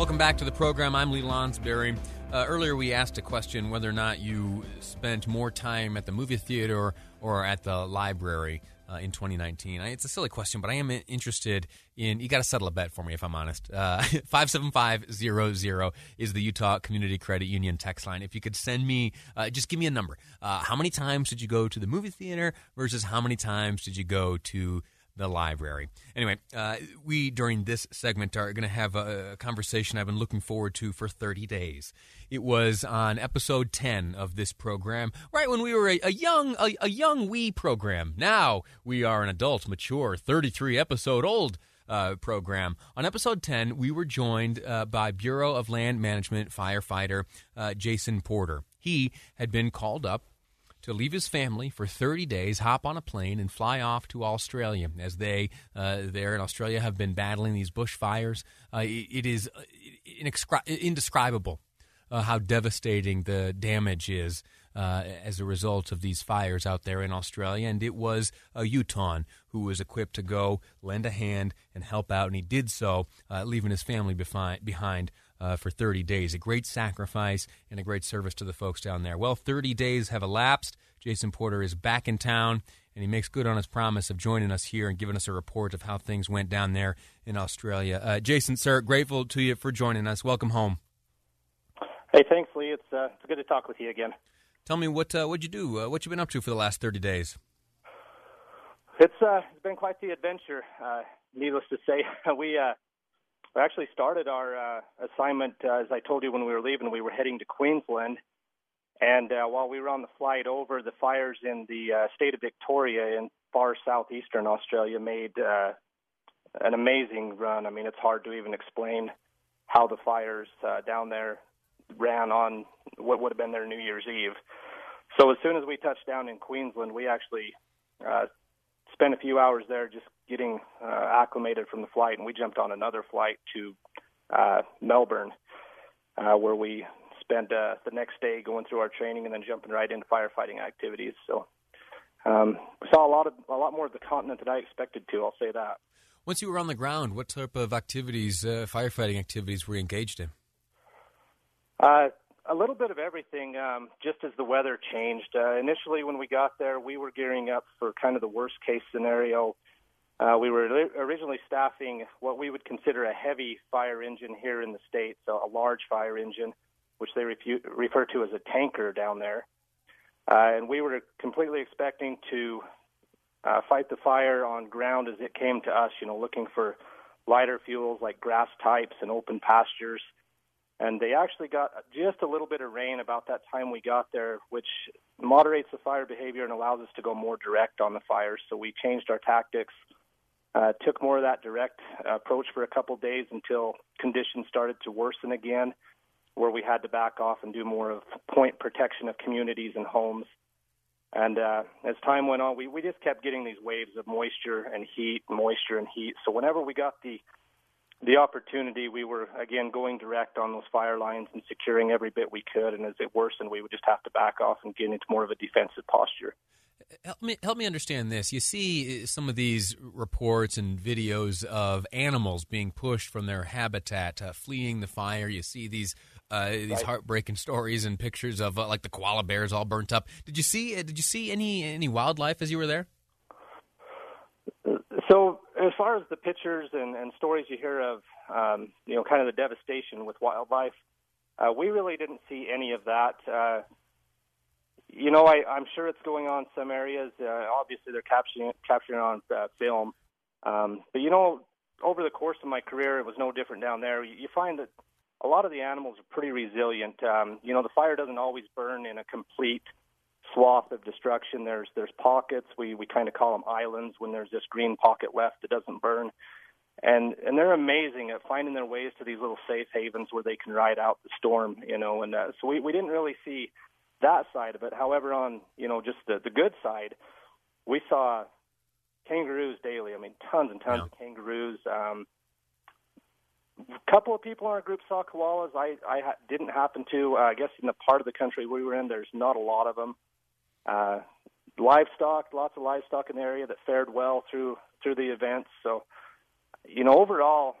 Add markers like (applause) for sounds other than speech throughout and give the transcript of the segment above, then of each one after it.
Welcome back to the program. I'm Lee Lonsberry. Uh, earlier, we asked a question whether or not you spent more time at the movie theater or at the library uh, in 2019. It's a silly question, but I am interested in. You got to settle a bet for me, if I'm honest. Uh, (laughs) five seven five zero zero is the Utah Community Credit Union text line. If you could send me, uh, just give me a number. Uh, how many times did you go to the movie theater versus how many times did you go to the library. Anyway, uh, we during this segment are going to have a, a, conversation I've been looking forward to for 30 days. It was on episode 10 of this program, right when we were a, a young a, a, young wee program. Now we are an adult, mature, 33 episode old. Uh, program. On episode 10, we were joined uh, by Bureau of Land Management firefighter uh, Jason Porter. He had been called up to leave his family for 30 days, hop on a plane, and fly off to Australia as they uh, there in Australia have been battling these bushfires. Uh, it is uh, indescribable uh, how devastating the damage is. Uh, as a result of these fires out there in Australia, and it was a Utahn who was equipped to go lend a hand and help out, and he did so, uh, leaving his family behind uh, for 30 days. A great sacrifice and a great service to the folks down there. Well, 30 days have elapsed. Jason Porter is back in town, and he makes good on his promise of joining us here and giving us a report of how things went down there in Australia. Uh, Jason, sir, grateful to you for joining us. Welcome home. Hey, thanks, Lee. It's uh, it's good to talk with you again. Tell me what uh, what'd you do? Uh, what you've been up to for the last 30 days? It's uh, it's been quite the adventure. Uh, needless to say, (laughs) we uh, we actually started our uh, assignment, uh, as I told you when we were leaving, we were heading to Queensland. And uh, while we were on the flight over, the fires in the uh, state of Victoria in far southeastern Australia made uh, an amazing run. I mean, it's hard to even explain how the fires uh, down there ran on what would have been their New Year's Eve. So as soon as we touched down in Queensland, we actually spent a few hours there just getting uh, acclimated from the flight, and we jumped on another flight to uh, Melbourne, uh, where we spent uh, the next day going through our training and then jumping right into firefighting activities. So um, saw a lot of a lot more of the continent than I expected to. I'll say that. Once you were on the ground, what type of activities, uh, firefighting activities, were you engaged in? Uh, a little bit of everything, um, just as the weather changed. Uh, initially, when we got there, we were gearing up for kind of the worst case scenario. Uh, we were originally staffing what we would consider a heavy fire engine here in the States, so a large fire engine, which they refu- refer to as a tanker down there. Uh, and we were completely expecting to uh, fight the fire on ground as it came to us, you know, looking for lighter fuels like grass types and open pastures and they actually got just a little bit of rain about that time we got there, which moderates the fire behavior and allows us to go more direct on the fires. So we changed our tactics, uh, took more of that direct approach for a couple days until conditions started to worsen again, where we had to back off and do more of point protection of communities and homes. And uh, as time went on, we, we just kept getting these waves of moisture and heat, moisture and heat. So whenever we got the the opportunity, we were again going direct on those fire lines and securing every bit we could. And as it worsened, we would just have to back off and get into more of a defensive posture. Help me help me understand this. You see some of these reports and videos of animals being pushed from their habitat, uh, fleeing the fire. You see these uh, these right. heartbreaking stories and pictures of uh, like the koala bears all burnt up. Did you see Did you see any any wildlife as you were there? So as far as the pictures and, and stories you hear of, um, you know, kind of the devastation with wildlife, uh, we really didn't see any of that. Uh, you know, I, I'm sure it's going on some areas. Uh, obviously, they're capturing capturing on uh, film. Um, but you know, over the course of my career, it was no different down there. You, you find that a lot of the animals are pretty resilient. Um, you know, the fire doesn't always burn in a complete swath of destruction. There's there's pockets. We we kind of call them islands when there's this green pocket left that doesn't burn. and and they're amazing at finding their ways to these little safe havens where they can ride out the storm. You know, and uh, so we we didn't really see that side of it. However, on you know just the the good side, we saw kangaroos daily. I mean, tons and tons yeah. of kangaroos. Um, a couple of people in our group saw koalas. I I ha- didn't happen to. Uh, I guess in the part of the country we were in, there's not a lot of them. Uh, livestock, lots of livestock in the area that fared well through through the events. So, you know, overall,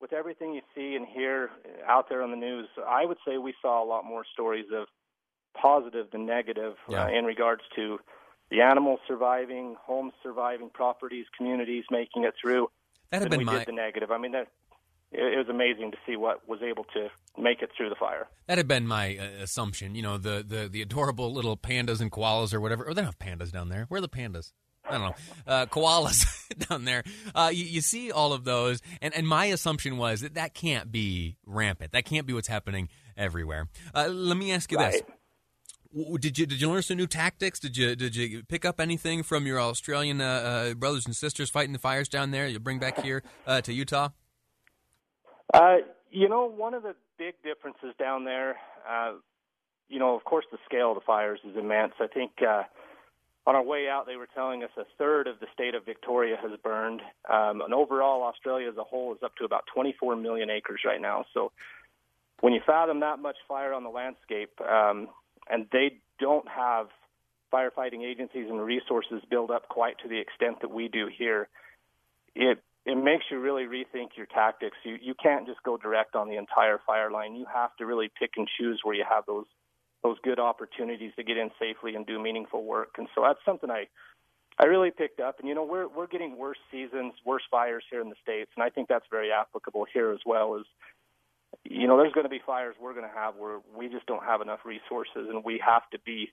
with everything you see and hear out there on the news, I would say we saw a lot more stories of positive than negative yeah. uh, in regards to the animals surviving, homes surviving, properties, communities making it through. That had been we my did the negative. I mean, that it, was amazing to see what was able to make it through the fire. That had been my uh, assumption. You know, the, the the adorable little pandas and koalas or whatever. Or they don't have pandas down there. Where are the pandas? I don't know, uh, koalas (laughs) down there. Uh, you, you, see all of those, and, and my assumption was that that can't be rampant. That can't be what's happening everywhere. Uh, let me ask you right. this: did you did you learn some new tactics? Did you did you pick up anything from your Australian uh, uh, brothers and sisters fighting the fires down there? You bring back here uh, to Utah? Uh, you know, one of the big differences down there, uh, you know, of course, the scale of the fires is immense. I think uh, on our way out, they were telling us a third of the state of Victoria has burned, um, and overall, Australia as a whole is up to about 24 million acres right now. So, when you fathom that much fire on the landscape, um, and they don't have firefighting agencies and resources built up quite to the extent that we do here. It it makes you really rethink your tactics. You you can't just go direct on the entire fire line. You have to really pick and choose where you have those those good opportunities to get in safely and do meaningful work. And so that's something I I really picked up. And you know we're we're getting worse seasons, worse fires here in the states, and I think that's very applicable here as well. Is you know, there's going to be fires we're going to have where we just don't have enough resources, and we have to be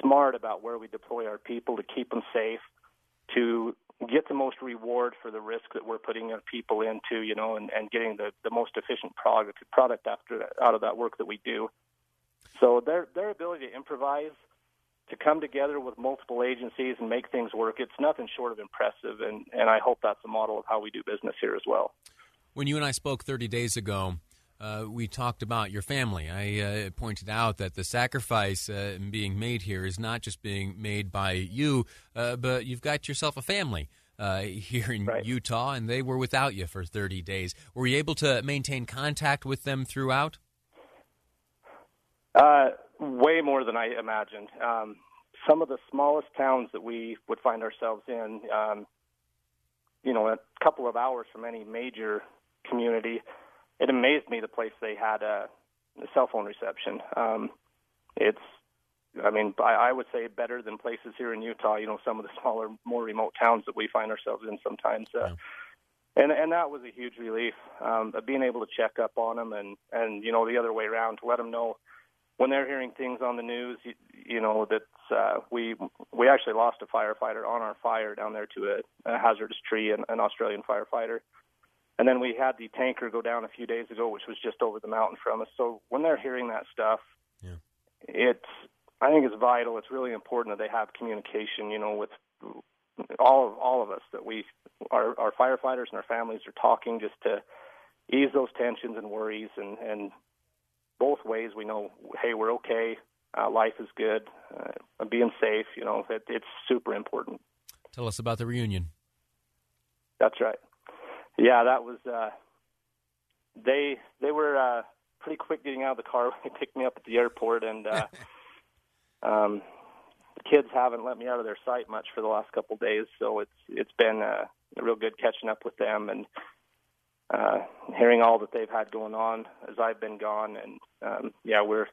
smart about where we deploy our people to keep them safe, to get the most reward for the risk that we're putting our people into, you know, and, and getting the, the most efficient product product after out of that work that we do. So their their ability to improvise, to come together with multiple agencies and make things work, it's nothing short of impressive, and and I hope that's a model of how we do business here as well. When you and I spoke 30 days ago, uh, we talked about your family. I uh, pointed out that the sacrifice uh, being made here is not just being made by you, uh, but you've got yourself a family uh, (laughs) here in right. Utah, and they were without you for 30 days. Were you able to maintain contact with them throughout? Uh, way more than I imagined. Um, some of the smallest towns that we would find ourselves in, um, you know, a couple of hours from any major community it amazed me the place they had a, a cell phone reception. Um, it's, I mean, I, I would say better than places here in Utah. You know, some of the smaller, more remote towns that we find ourselves in sometimes. Uh, yeah. And and that was a huge relief. Um, being able to check up on them and and you know the other way around to let them know when they're hearing things on the news, you, you know that uh, we we actually lost a firefighter on our fire down there to a, a hazardous tree, an, an Australian firefighter. And then we had the tanker go down a few days ago, which was just over the mountain from us. So when they're hearing that stuff, yeah. it's I think it's vital. It's really important that they have communication. You know, with all of all of us that we our our firefighters and our families are talking just to ease those tensions and worries and and both ways we know hey we're okay uh, life is good uh, being safe you know it, it's super important tell us about the reunion that's right yeah, that was. Uh, they they were uh, pretty quick getting out of the car. (laughs) When they picked me up at the airport, and uh, (laughs) um, the kids haven't let me out of their sight much for the last couple of days. So it's it's been uh, real good catching up with them and uh, hearing all that they've had going on as I've been gone. And um, yeah, we're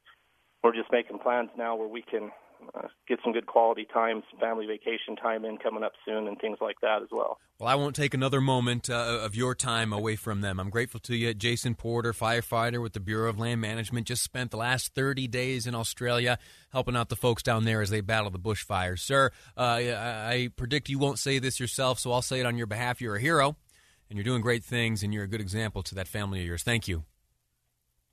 we're just making plans now where we can uh, get some good quality time, some family vacation time in coming up soon, and things like that as well. Well, I won't take another moment uh, of your time away from them. I'm grateful to you. Jason Porter, firefighter with the Bureau of Land Management, just spent the last 30 days in Australia helping out the folks down there as they battle the bushfires. Sir, uh, I predict you won't say this yourself, so I'll say it on your behalf. You're a hero, and you're doing great things, and you're a good example to that family of yours. Thank you.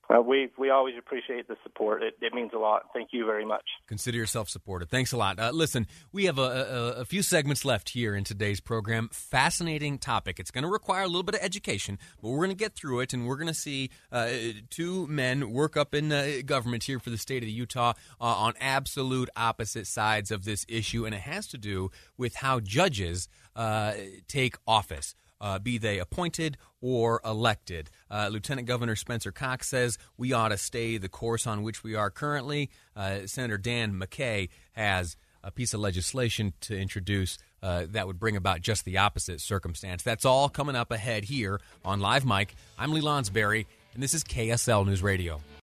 We we always appreciate the support. It, it, means a lot. Thank you very much. Consider yourself supported. Thanks a lot. Uh, listen, we have a, a, a, few segments left here in today's program. Fascinating topic. It's going to require a little bit of education, but we're going to get through it, and we're going to see uh, two men work up in uh, government here for the state of Utah uh, on absolute opposite sides of this issue, and it has to do with how judges uh, take office uh, be they appointed or elected. Uh, Lieutenant Governor Spencer Cox says we ought to stay the course on which we are currently. Uh, Senator Dan McCay has a piece of legislation to introduce uh, that would bring about just the opposite circumstance. That's all coming up ahead here on Live Mic. I'm Lee Lonsberry, and this is KSL News Radio.